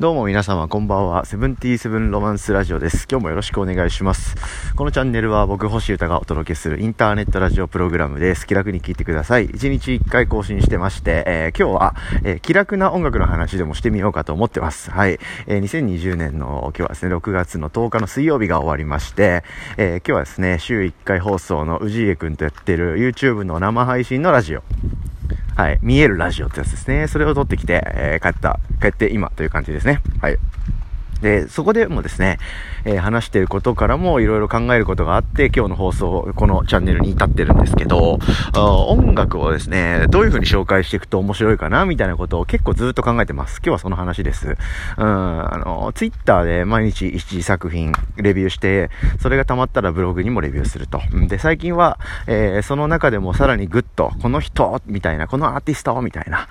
どうも皆様こんばんは。セブンティーセブンロマンスラジオです。今日もよろしくお願いします。このチャンネルは僕星歌がお届けするインターネットラジオプログラムです。気楽に聞いてください。1日1回更新してまして、えー、今日は、えー、気楽な音楽の話でもしてみようかと思ってます。はい。えー、2020年の今日はですね、6月の10日の水曜日が終わりまして、え今日はですね、週1回放送の氏家くんとやってる YouTube の生配信のラジオ。はい、見えるラジオってやつですね。それを撮ってきて、えー、帰った、帰って今という感じですね。はい。で、そこでもですね、えー、話していることからもいろいろ考えることがあって、今日の放送、このチャンネルに至ってるんですけど、音楽をですね、どういう風に紹介していくと面白いかな、みたいなことを結構ずっと考えてます。今日はその話です。うん、あの、ツイッターで毎日一作品レビューして、それが溜まったらブログにもレビューすると。で、最近は、えー、その中でもさらにグッと、この人、みたいな、このアーティスト、みたいな、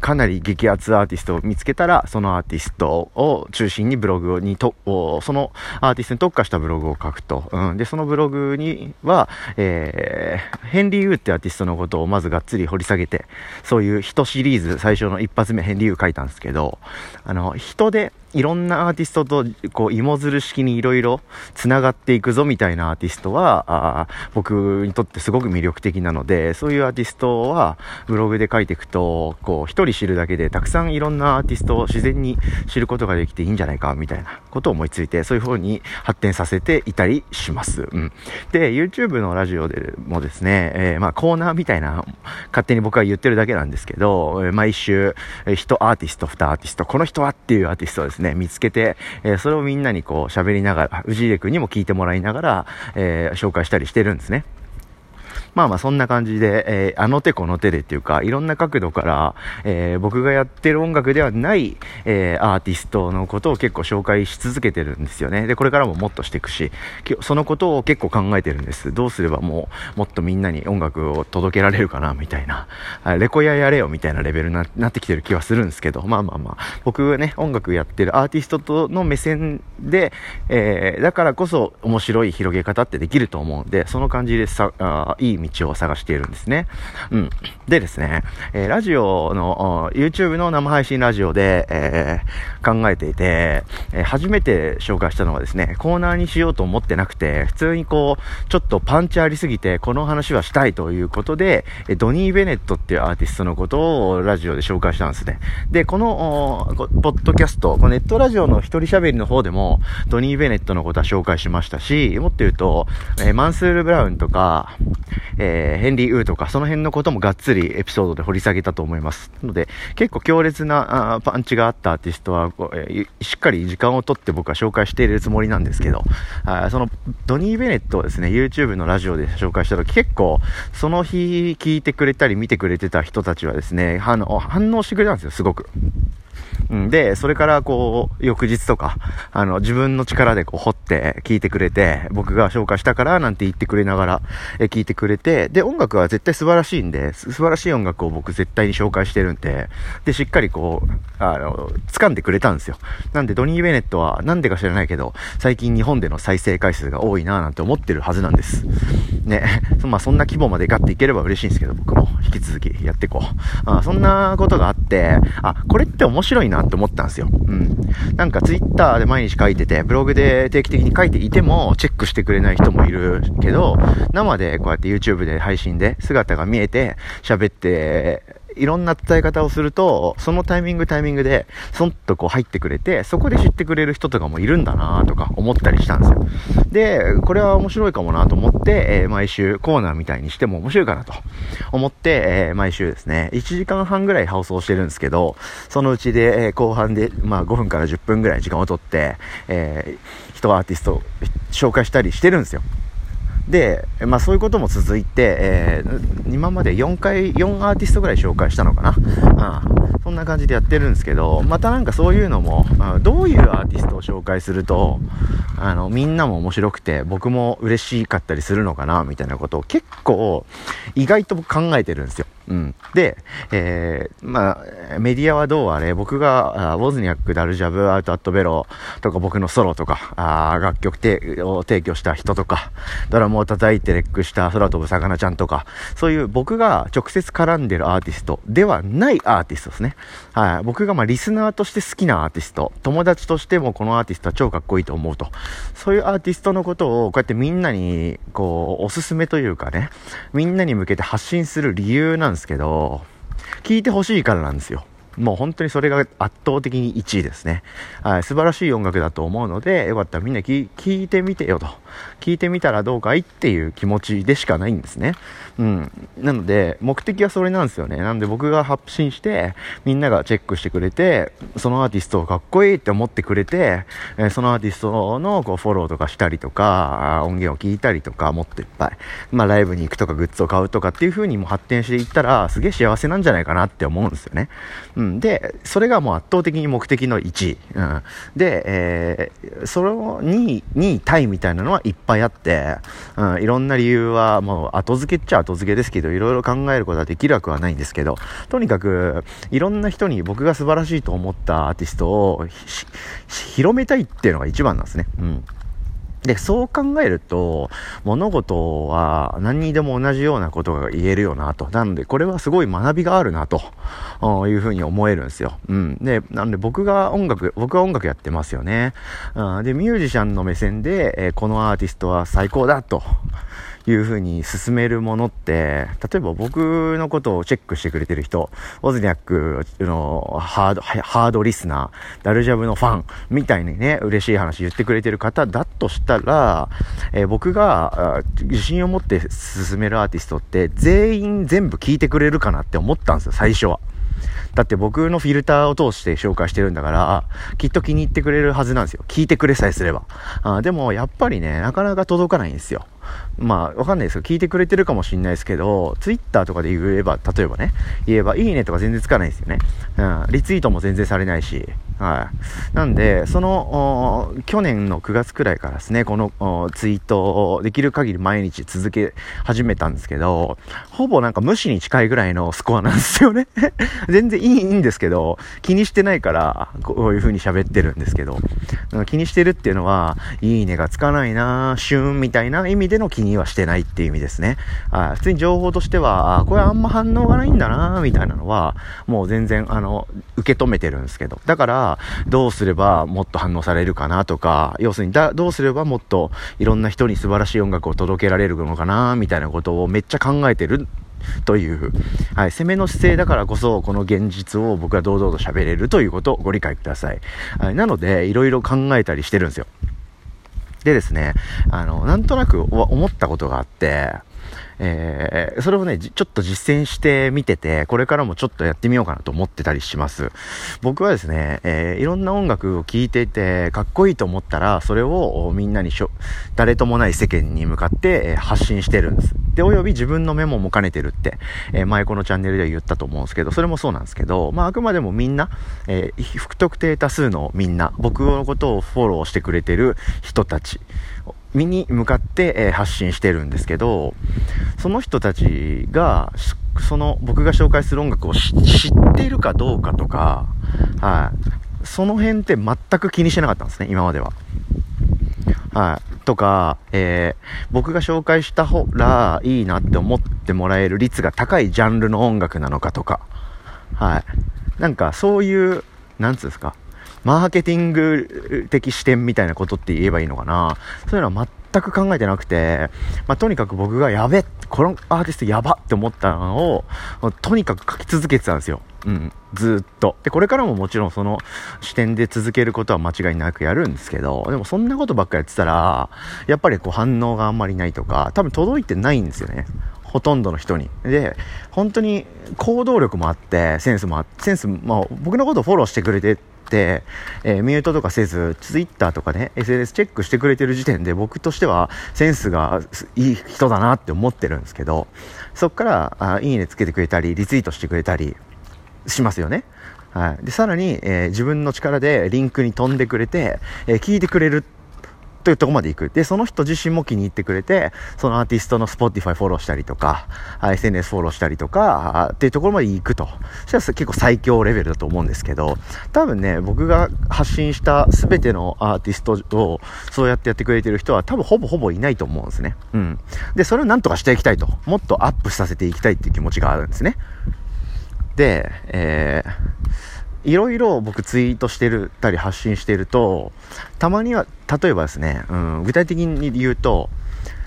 かなり激アツアーティストを見つけたら、そのアーティストを中心にブログにと、そのアーティストに特化したブログを書くと。うん。で、そのブログには、えー、ヘンリー・ウーってアーティストのことをまずがっつり掘り下げて、そういう人シリーズ、最初の一発目ヘンリー・ウー書いたんですけど、あの、人で、いろんなアーティストと、こう、芋づる式にいろいろ繋がっていくぞみたいなアーティストは、あ僕にとってすごく魅力的なので、そういうアーティストは、ブログで書いていくと、こう、一人知るだけで、たくさんいろんなアーティストを自然に知ることができていいんじゃないか、みたいなことを思いついて、そういう風に発展させていたりします。うん。で、YouTube のラジオでもですね、えー、まあ、コーナーみたいな、勝手に僕は言ってるだけなんですけど、毎週、1アーティスト、2アーティスト、この人はっていうアーティストですね、ね、見つけて、えー、それをみんなにこう喋りながら、氏家君にも聞いてもらいながら、えー、紹介したりしてるんですね。まあまあそんな感じで、えー、あの手この手でっていうか、いろんな角度から、えー、僕がやってる音楽ではない、えー、アーティストのことを結構紹介し続けてるんですよね。で、これからももっとしていくし、そのことを結構考えてるんです。どうすればもう、もっとみんなに音楽を届けられるかな、みたいな。レコヤやれよ、みたいなレベルになってきてる気はするんですけど、まあまあまあ、僕がね、音楽やってるアーティストとの目線で、えー、だからこそ面白い広げ方ってできると思うんで、その感じでさ、あいい道を探しているんですね。うん。でですね、えー、ラジオの、YouTube の生配信ラジオで、えー、考えていて、えー、初めて紹介したのはですね、コーナーにしようと思ってなくて、普通にこう、ちょっとパンチありすぎて、この話はしたいということで、えドニー・ベネットっていうアーティストのことをラジオで紹介したんですね。で、この、ポッドキャスト、ネットラジオの一人喋りの方でも、ドニー・ベネットのことは紹介しましたし、もっと言うと、えマンスール・ブラウンとか、えー、ヘンリー・ウーとか、その辺のこともがっつりエピソードで掘り下げたと思います。ので、結構強烈なあパンチがあったアーティストは、え、しっかり時間をとって僕は紹介しているつもりなんですけど、あその、ドニー・ベネットをですね、YouTube のラジオで紹介した時結構、その日聞いてくれたり見てくれてた人たちはですね、あの、反応してくれたんですよ、すごく。うん、で、それからこう、翌日とか、あの、自分の力でこう掘って聞いてくれて、僕が紹介したからなんて言ってくれながら、え聞いてくれて、で、音楽は絶対素晴らしいんで、素晴らしい音楽を僕絶対に紹介してるんで、で、しっかりこう、あの、掴んでくれたんですよ。なんで、ドニー・ベネットは、なんでか知らないけど、最近日本での再生回数が多いなぁなんて思ってるはずなんです。ね、まあそんな規模までガッていければ嬉しいんですけど、僕も引き続きやっていこう。あそんなことがあって、あ、これって面白いなって思ったんですよ。うん。なんかツイッターで毎日書いてて、ブログで定期的に書いていても、チェックしてくれない人もいるけど、生でこうやって YouTube で配信で姿が見えて、喋って、いろんな伝え方をすると、そのタイミングタイミングで、そんとこう入ってくれて、そこで知ってくれる人とかもいるんだなとか思ったりしたんですよ。で、これは面白いかもなと思って、えー、毎週コーナーみたいにしても面白いかなと思って、えー、毎週ですね、1時間半ぐらい放送してるんですけど、そのうちで、えー、後半で、まあ5分から10分ぐらい時間をとって、えー、人アーティスト紹介したりしてるんですよ。で、まあそういうことも続いて、えー、今まで4回、4アーティストぐらい紹介したのかな。うん、そんな感じでやってるんですけど、またなんかそういうのも、どういうアーティストを紹介すると、あの、みんなも面白くて、僕も嬉しかったりするのかな、みたいなことを結構、意外と僕考えてるんですよ。うん。で、えー、まあ、メディアはどうあれ、僕が、ウォズニャック、ダルジャブ、アウト・アット・ベロとか、僕のソロとか、あ楽曲てを提供した人とか、ドラムを叩いてレックした空飛ぶ魚ちゃんとか、そういう僕が直接絡んでるアーティストではないアーティストですね。はい。僕がまあ、リスナーとして好きなアーティスト、友達としてもこのアーティストは超かっこいいと思うと。そういうアーティストのことを、こうやってみんなに、こう、おすすめというかね、みんなに向けて発信する理由なんですけど、聞いてほしいからなんですよ。もう本当にそれが圧倒的に1位ですね。はい、素晴らしい音楽だと思うので、よかったらみんな聞いてみてよと。聞いてみたらどうかいっていう気持ちでしかないんですね。うん。なので、目的はそれなんですよね。なんで僕が発信して、みんながチェックしてくれて、そのアーティストをかっこいいって思ってくれて、そのアーティストのこうフォローとかしたりとか、音源を聞いたりとか、もっといっぱい、まあライブに行くとかグッズを買うとかっていう風にも発展していったら、すげえ幸せなんじゃないかなって思うんですよね。うんで、それがもう圧倒的に目的の1位。うん。で、えー、その2位、2位タイみたいなのはいっぱいあって、うん、いろんな理由はもう後付けっちゃ後付けですけど、いろいろ考えることはできなくはないんですけど、とにかく、いろんな人に僕が素晴らしいと思ったアーティストを広めたいっていうのが一番なんですね。うん。で、そう考えると、物事は何にでも同じようなことが言えるよなと。なので、これはすごい学びがあるなというふうに思えるんですよ。うん。で、なんで僕が音楽、僕は音楽やってますよね。うん、で、ミュージシャンの目線で、えー、このアーティストは最高だと。いうふうに進めるものって、例えば僕のことをチェックしてくれてる人、オズニャックのハード、ハードリスナー、ダルジャブのファン、みたいにね、嬉しい話言ってくれてる方だとしたら、えー、僕が自信を持って進めるアーティストって全員全部聞いてくれるかなって思ったんですよ、最初は。だって僕のフィルターを通して紹介してるんだから、きっと気に入ってくれるはずなんですよ。聞いてくれさえすれば。あでも、やっぱりね、なかなか届かないんですよ。まあ、わかんないですよ、聞いてくれてるかもしんないですけど、ツイッターとかで言えば、例えばね、言えば、いいねとか全然つかないですよね。うん、リツイートも全然されないし、はい。なんで、その、去年の9月くらいからですね、このツイートをできる限り毎日続け始めたんですけど、ほぼなんか無視に近いぐらいのスコアなんですよね。全然いいんですけど、気にしてないから、こういう風に喋ってるんですけど、気にしてるっていうのは、いいねがつかないなシューンみたいな意味での気にはしてないっていう意味ですね。あ普通に情報としては、これあんま反応がないんだなみたいなのは、もう全然、あの、受け止めてるんですけど。だから、どうすればもっと反応されるかなとか、要するにだ、どうすればもっといろんな人に素晴らしい音楽を届けられるのかなみたいなことをめっちゃ考えてるという、はい、攻めの姿勢だからこそ、この現実を僕は堂々と喋れるということをご理解ください。はい、なので、いろいろ考えたりしてるんですよ。でですね、あの、なんとなく思ったことがあって、えー、それをね、ちょっと実践してみてて、これからもちょっとやってみようかなと思ってたりします。僕はですね、えー、いろんな音楽を聴いていて、かっこいいと思ったら、それをみんなにしょ、誰ともない世間に向かって、え発信してるんです。で、および自分のメモも兼ねてるって、えー、前このチャンネルでは言ったと思うんですけど、それもそうなんですけど、まあ、あくまでもみんな、えー、不特定多数のみんな、僕のことをフォローしてくれてる人たち、身に向かって、え、発信してるんですけど、その人たちが、その僕が紹介する音楽を知っているかどうかとか、はい。その辺って全く気にしてなかったんですね、今までは。はい。とか、えー、僕が紹介した方らいいなって思ってもらえる率が高いジャンルの音楽なのかとか、はい。なんかそういう、なんつうんですか、マーケティング的視点みたいなことって言えばいいのかなそういうのは全く考えてなくて、まあ、とにかく僕がやべこのアーティストやばって思ったのを、とにかく書き続けてたんですよ。うん。ずっと。で、これからももちろんその視点で続けることは間違いなくやるんですけど、でもそんなことばっかやってたら、やっぱりこう反応があんまりないとか、多分届いてないんですよね。ほとんどの人に。で、本当に行動力もあって、センスもあって、センス、まあ僕のことをフォローしてくれてて、えー、ミュートとかせず、ツイッターとかね、SNS チェックしてくれてる時点で僕としてはセンスがいい人だなって思ってるんですけど、そっから、あいいねつけてくれたり、リツイートしてくれたりしますよね。はい。で、さらに、えー、自分の力でリンクに飛んでくれて、えー、聞いてくれるってというとこまで行く。で、その人自身も気に入ってくれて、そのアーティストの Spotify フォローしたりとか、SNS フォローしたりとか、っていうところまで行くと。そしたら結構最強レベルだと思うんですけど、多分ね、僕が発信した全てのアーティストをそうやってやってくれてる人は多分ほぼほぼいないと思うんですね。うん。で、それをなんとかしていきたいと。もっとアップさせていきたいっていう気持ちがあるんですね。で、えー、いろいろ僕ツイートしてるたり発信してると、たまには、例えばですね、うん、具体的に言うと、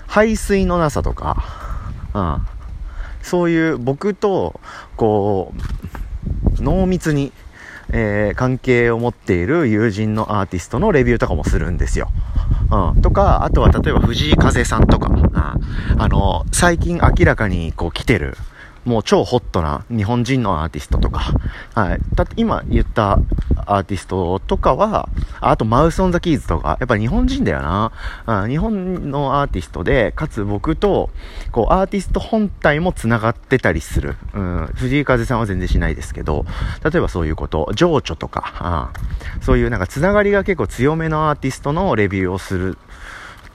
排水のなさとか、うん、そういう僕と、こう、濃密に、えー、関係を持っている友人のアーティストのレビューとかもするんですよ。うん。とか、あとは例えば藤井風さんとか、うん、あの、最近明らかにこう来てる、もう超ホットな日本人のアーティストとか、はい。だって今言ったアーティストとかは、あと mouse on the keys とか、やっぱ日本人だよな。うん、日本のアーティストで、かつ僕と、こう、アーティスト本体も繋がってたりする。うん、藤井風さんは全然しないですけど、例えばそういうこと、情緒とか、うん、そういうなんか繋がりが結構強めのアーティストのレビューをする。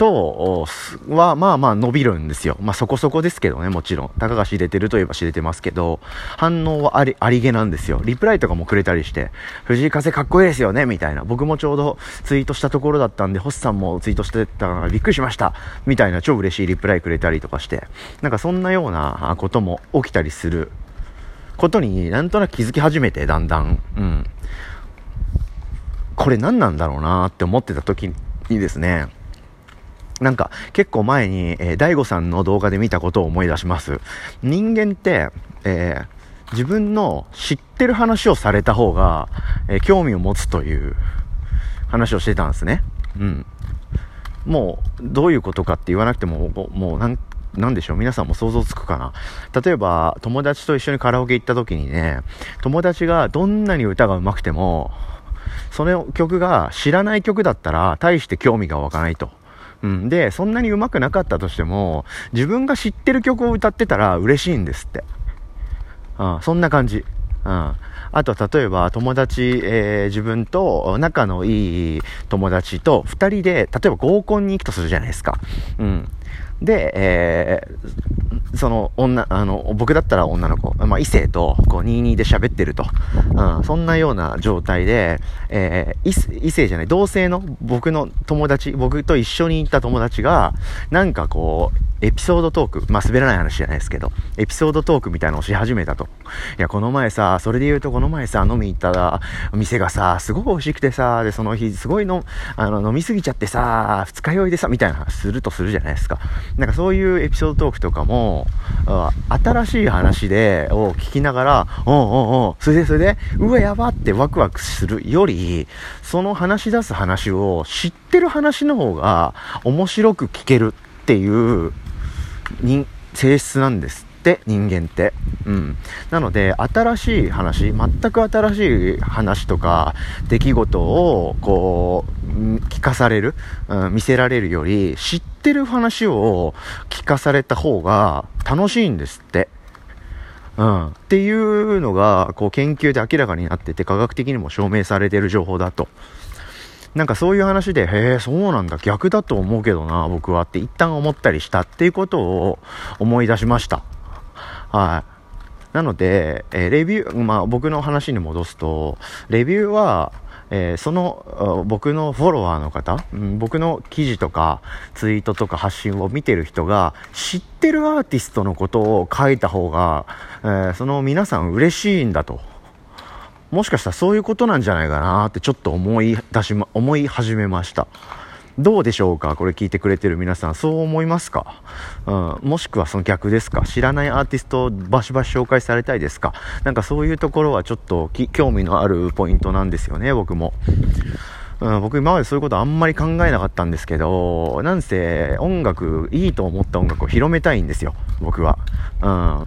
と、は、まあまあ伸びるんですよ。まあそこそこですけどね、もちろん。たかが知れてるといえば知れてますけど、反応はあり、ありげなんですよ。リプライとかもくれたりして、藤井風かっこいいですよね、みたいな。僕もちょうどツイートしたところだったんで、星さんもツイートしてたのがびっくりしました。みたいな超嬉しいリプライくれたりとかして、なんかそんなようなことも起きたりすることになんとなく気づき始めて、だんだん。うん。これ何なんだろうなって思ってた時にですね、なんか結構前に、えー、大悟さんの動画で見たことを思い出します。人間って、えー、自分の知ってる話をされた方が、えー、興味を持つという話をしてたんですね。うん。もう、どういうことかって言わなくても、もうなん、なんでしょう皆さんも想像つくかな例えば、友達と一緒にカラオケ行った時にね、友達がどんなに歌が上手くても、その曲が知らない曲だったら、大して興味が湧かないと。うん。で、そんなに上手くなかったとしても、自分が知ってる曲を歌ってたら嬉しいんですって。うん、そんな感じ。うん。あと、例えば、友達、えー、自分と仲のいい友達と2人で、例えば合コンに行くとするじゃないですか。うん。で、えー、その女、あの、僕だったら女の子、まあ、異性と、こう、22で喋ってると。うん、そんなような状態で、えー、異性じゃない、同性の僕の友達、僕と一緒に行った友達が、なんかこう、エピソードトーク、まあ、滑らない話じゃないですけど、エピソードトークみたいなのをし始めたと。いや、この前さ、それで言うとこの前さ、飲み行ったら、店がさ、すごく美味しくてさ、で、その日、すごいの、あの、飲みすぎちゃってさ、二日酔いでさ、みたいな話するとするじゃないですか。なんかそういうエピソードトークとかも、新しい話で、を聞きながら、おうおうおう、それでそれで、うわ、やばってワクワクするより、その話し出す話を知ってる話の方が面白く聞けるっていう人性質なんですって人間って。うん。なので、新しい話、全く新しい話とか、出来事を、こう、聞かされる、うん、見せられるより、知ってる話を聞かされた方が楽しいんですって。うん。っていうのが、こう、研究で明らかになってて、科学的にも証明されてる情報だと。なんかそういう話で、へえ、そうなんだ、逆だと思うけどな、僕はって一旦思ったりしたっていうことを思い出しました。はい。なので、えー、レビュー、まあ僕の話に戻すと、レビューは、えー、その僕のフォロワーの方、うん、僕の記事とかツイートとか発信を見てる人が知ってるアーティストのことを書いた方が、えー、その皆さん嬉しいんだと。もしかしたらそういうことなんじゃないかなってちょっと思い出しま、思い始めました。どうでしょうか？これ聞いてくれてる皆さん、そう思いますか？うん。もしくはその逆ですか？知らないアーティストをバシバシ紹介されたいですか？なんかそういうところはちょっと興味のあるポイントなんですよね、僕も。うん、僕今までそういうことあんまり考えなかったんですけど、なんせ音楽、いいと思った音楽を広めたいんですよ、僕は。うん。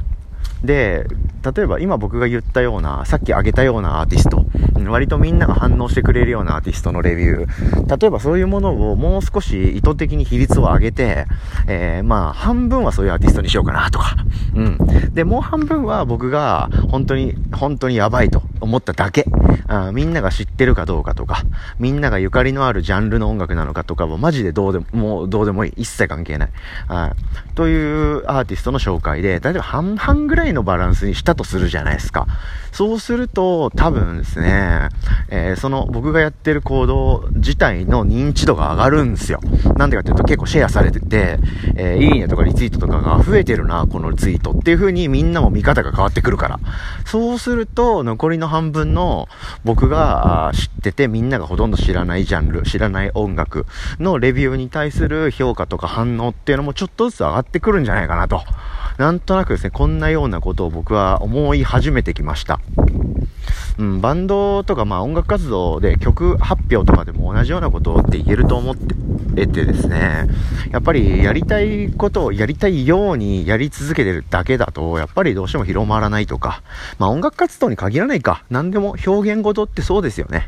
で、例えば今僕が言ったような、さっき挙げたようなアーティスト、割とみんなが反応してくれるようなアーティストのレビュー、例えばそういうものをもう少し意図的に比率を上げて、えー、まあ半分はそういうアーティストにしようかなとか、うん。で、もう半分は僕が本当に、本当にやばいと思っただけあ。みんなが知ってるかどうかとか、みんながゆかりのあるジャンルの音楽なのかとかはマジでどうでも、もうどうでもいい。一切関係ない。あというアーティストの紹介で、例えば半々ぐらいのバランスにしたとするじゃないですか。そうすると、多分ですね、えー、その僕がやってる行動自体の認知度が上がるんですよ。なんでかっていうと結構シェアされてて、えー、いいねとかリツイートとかが増えてるな、このツイートっていう風にみんなも見方が変わってくるから。そうすると、残りの半分の僕が知っててみんながほとんど知らないジャンル、知らない音楽のレビューに対する評価とか反応っていうのもちょっとずつ上がってくるんじゃないかなと。なんとなくですね、こんなようなことを僕は思い始めてきました。うん、バンドとかまあ音楽活動で曲発表とかでも同じようなことって言えると思っててですね、やっぱりやりたいことをやりたいようにやり続けてるだけだと、やっぱりどうしても広まらないとか、まあ音楽活動に限らないか、何でも表現事ってそうですよね。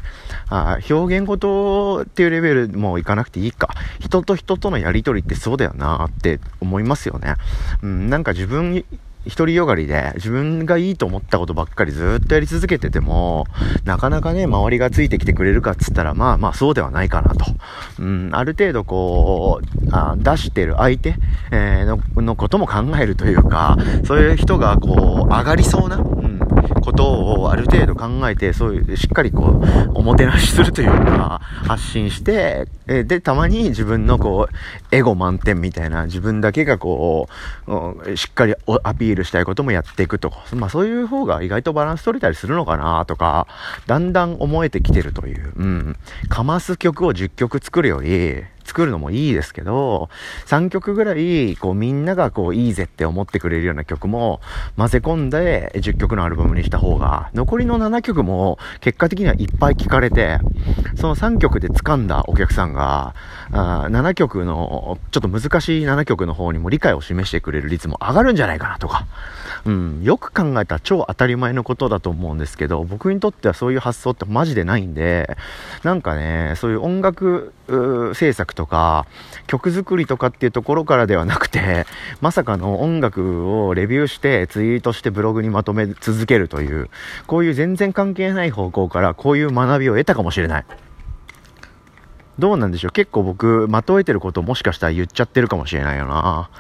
あ表現事っていうレベルもいかなくていいか。人と人とのやりとりってそうだよなって思いますよね。うん、なんか自分独りよがりで自分がいいと思ったことばっかりずっとやり続けてても、なかなかね、周りがついてきてくれるかっつったら、まあまあそうではないかなと。うん、ある程度こう、あ出してる相手、えー、ののことも考えるというか、そういう人がこう、上がりそうな、ことをある程度考えて、そういうしっかりこう、おもてなしするというか、発信して、えで、たまに自分のこう、エゴ満点みたいな、自分だけがこう、しっかりアピールしたいこともやっていくとか、まあそういう方が意外とバランス取れたりするのかなとか、だんだん思えてきてるという、うん。かます曲を10曲作るより、作るのもいいですけど、3曲ぐらい、こうみんながこういいぜって思ってくれるような曲も混ぜ込んで10曲のアルバムにした方が、残りの7曲も結果的にはいっぱい聴かれて、その3曲で掴んだお客さんが、あ7曲の、ちょっと難しい7曲の方にも理解を示してくれる率も上がるんじゃないかなとか、うん、よく考えたら超当たり前のことだと思うんですけど、僕にとってはそういう発想ってマジでないんで、なんかね、そういう音楽制作とか、曲作りとかっていうところからではなくて、まさかの音楽をレビューしてツイートしてブログにまとめ続けるという、こういう全然関係ない方向からこういう学びを得たかもしれない。どうなんでしょう？結構僕、まとえてることをもしかしたら言っちゃってるかもしれないよな。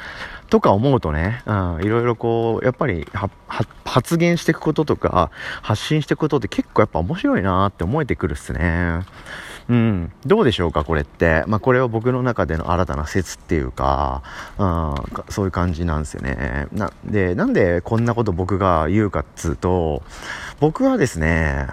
とか思うとね、うん、いろいろこう、やっぱり発言していくこととか、発信していくことって結構やっぱ面白いなって思えてくるっすね。うん、どうでしょうか、これって。まあ、これは僕の中での新たな説っていうか、うん、そういう感じなんですよね。な、で、なんでこんなこと僕が言うかっつうと、僕はですね、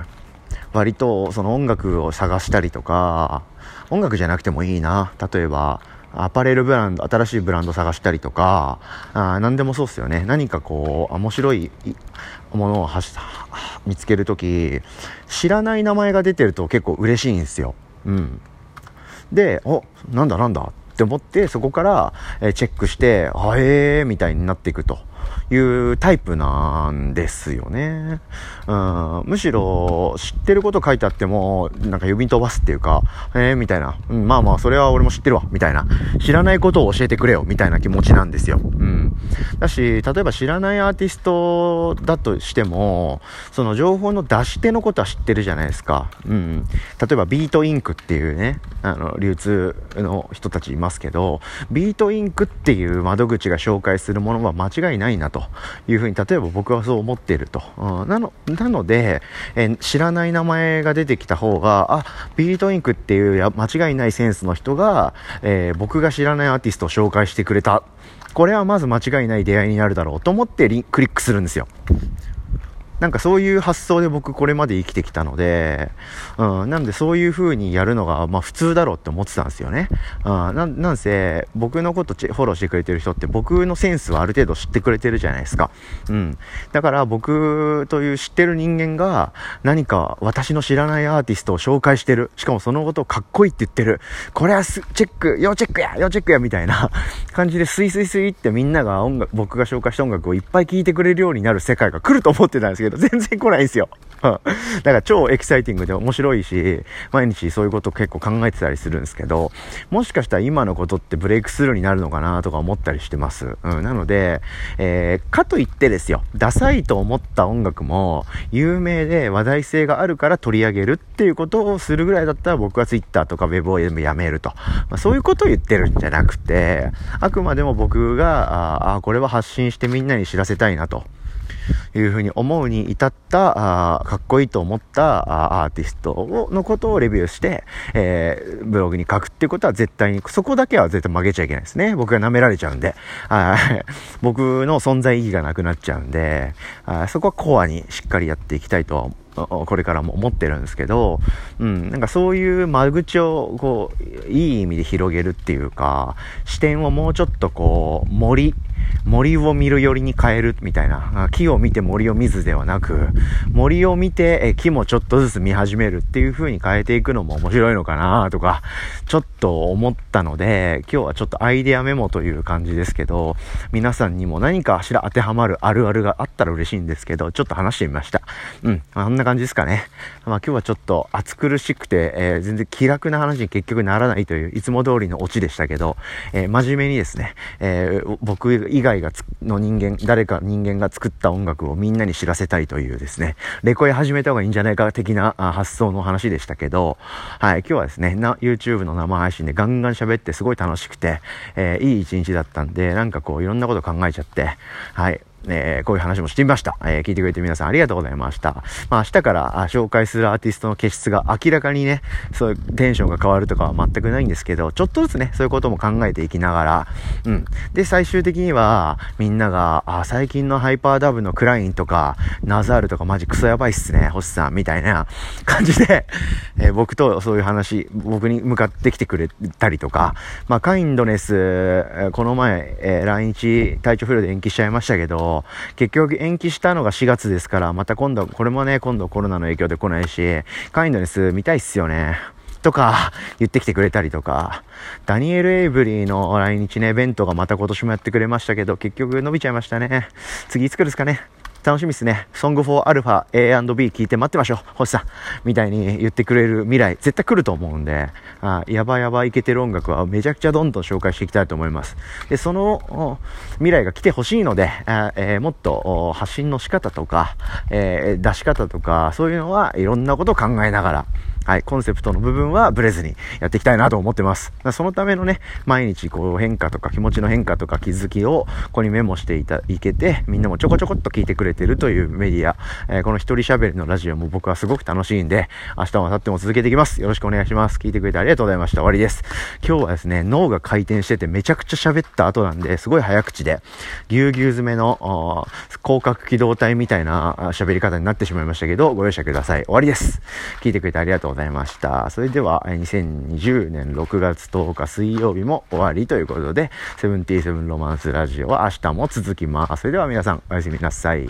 割とその音楽を探したりとか、音楽じゃなくてもいいな。例えば、アパレルブランド、新しいブランド探したりとか、あ何でもそうっすよね。何かこう、面白いものを見つけるとき、知らない名前が出てると結構嬉しいんですよ。うん。で、お、なんだなんだって思って、そこから、えチェックして、あえーみたいになっていくと。いうタイプなんですよね。うん、むしろ知ってること書いてあっても、なんか呼び飛ばすっていうか、えー、みたいな、うん、まあまあそれは俺も知ってるわ、みたいな。知らないことを教えてくれよ、みたいな気持ちなんですよ。うん。だし、例えば知らないアーティストだとしても、その情報の出し手のことは知ってるじゃないですか。うん。例えば Beatink っていうね、あの、流通の人たちいますけど、 Beatink っていう窓口が紹介するものは間違いないなというふうに、例えば僕はそう思っていると。うん、なの、なので、え、知らない名前が出てきた方が、あ、ビートインクっていうや間違いないセンスの人が、えー、僕が知らないアーティストを紹介してくれた。これはまず間違いない出会いになるだろうと思ってクリックするんですよ。なんかそういう発想で僕これまで生きてきたので、うん、なんでそういう風にやるのが、まあ普通だろうって思ってたんですよね。うん、ななんせ、僕のことフォローしてくれてる人って僕のセンスはある程度知ってくれてるじゃないですか。うん。だから僕という知ってる人間が何か私の知らないアーティストを紹介してる。しかもそのことをかっこいいって言ってる。これはチェック、要チェックや要チェックやみたいな感じでスイスイスイってみんなが音楽、僕が紹介した音楽をいっぱい聴いてくれるようになる世界が来ると思ってたんですけど、ど、全然来ないんですよ。だから超エキサイティングで面白いし、毎日そういうこと結構考えてたりするんですけど、もしかしたら今のことってブレイクスルーになるのかなとか思ったりしてます。うん、なので、えー、かといってですよ、ダサいと思った音楽も、有名で話題性があるから取り上げるっていうことをするぐらいだったら僕は Twitter とか Web を全部やめると。まあ、そういうことを言ってるんじゃなくて、あくまでも僕が、ああ、これは発信してみんなに知らせたいなと。いうふうに思うに至った、あかっこいいと思ったアーティストをのことをレビューして、えー、ブログに書くっていうことは絶対に、そこだけは絶対曲げちゃいけないですね。僕が舐められちゃうんで、僕の存在意義がなくなっちゃうんで、あそこはコアにしっかりやっていきたいとはこれからも思ってるんですけど、うん、なんかそういう間口を、こう、いい意味で広げるっていうか、視点をもうちょっとこう、森、森を見るよりに変えるみたいな、木を見て森を見ずではなく、森を見て木もちょっとずつ見始めるっていう風に変えていくのも面白いのかなとか、ちょっと思ったので、今日はちょっとアイデアメモという感じですけど、皆さんにも何かしら当てはまるあるあるがあったら嬉しいんですけど、ちょっと話してみました。うん、あんな感じですかね。まあ今日はちょっと暑苦しくて、えー、全然気楽な話に結局ならないという、いつも通りのオチでしたけど、えー、真面目にですね、えー、僕以外がの人間、誰か人間が作った音楽をみんなに知らせたいというですね、レコヤ始めた方がいいんじゃないか的な発想の話でしたけど、はい、今日はですね、な、YouTube の生配信でガンガン喋ってすごい楽しくて、えー、いい一日だったんで、なんかこういろんなこと考えちゃって、はい、えー、こういう話もしてみました。えー、聞いてくれて皆さんありがとうございました。まあ明日から紹介するアーティストの気質が明らかにね、そういうテンションが変わるとかは全くないんですけど、ちょっとずつね、そういうことも考えていきながら、うん。で、最終的には、みんなが、あ、最近のハイパーダブのクラインとか、ナザールとかマジクソやばいっすね、星さん、みたいな 感じで、えー、僕とそういう話、僕に向かってきてくれたりとか、まあカインドネス、この前、えー、来日体調不良で延期しちゃいましたけど、結局延期したのが4月ですから、また今度、これもね、今度コロナの影響で来ないし、カインドネス見たいっすよね。とか、言ってきてくれたりとか、ダニエル・エイブリーの来日ね、ベントがまた今年もやってくれましたけど、結局伸びちゃいましたね。次いつ来るっすかね。楽しみですね。ソングフォーアルファ A&B 聞いて待ってましょう。星さん。みたいに言ってくれる未来、絶対来ると思うんで、あやばやばいけてる音楽はめちゃくちゃどんどん紹介していきたいと思います。で、その未来が来てほしいので、あえー、もっと発信の仕方とか、えー、出し方とか、そういうのはいろんなことを考えながら、はい、コンセプトの部分はブレずにやっていきたいなと思ってます。そのためのね、毎日こう変化とか気持ちの変化とか気づきをここにメモしていた、いけて、みんなもちょこちょこっと聞いてくれてるというメディア、えー、この一人喋りのラジオも僕はすごく楽しいんで、明日も明後日も続けていきます。よろしくお願いします。聞いてくれてありがとうございました。終わりです。今日はですね、脳が回転しててめちゃくちゃ喋った後なんで、すごい早口で、ぎゅうぎゅう詰めの、広角機動体みたいな喋り方になってしまいましたけど、ご容赦ください。終わりです。聞いてくれてありがとうございました。それでは、2020年6月10日水曜日も終わりということで、セブンティーセブンロマンスラジオは明日も続きます。それでは皆さん、おやすみなさい。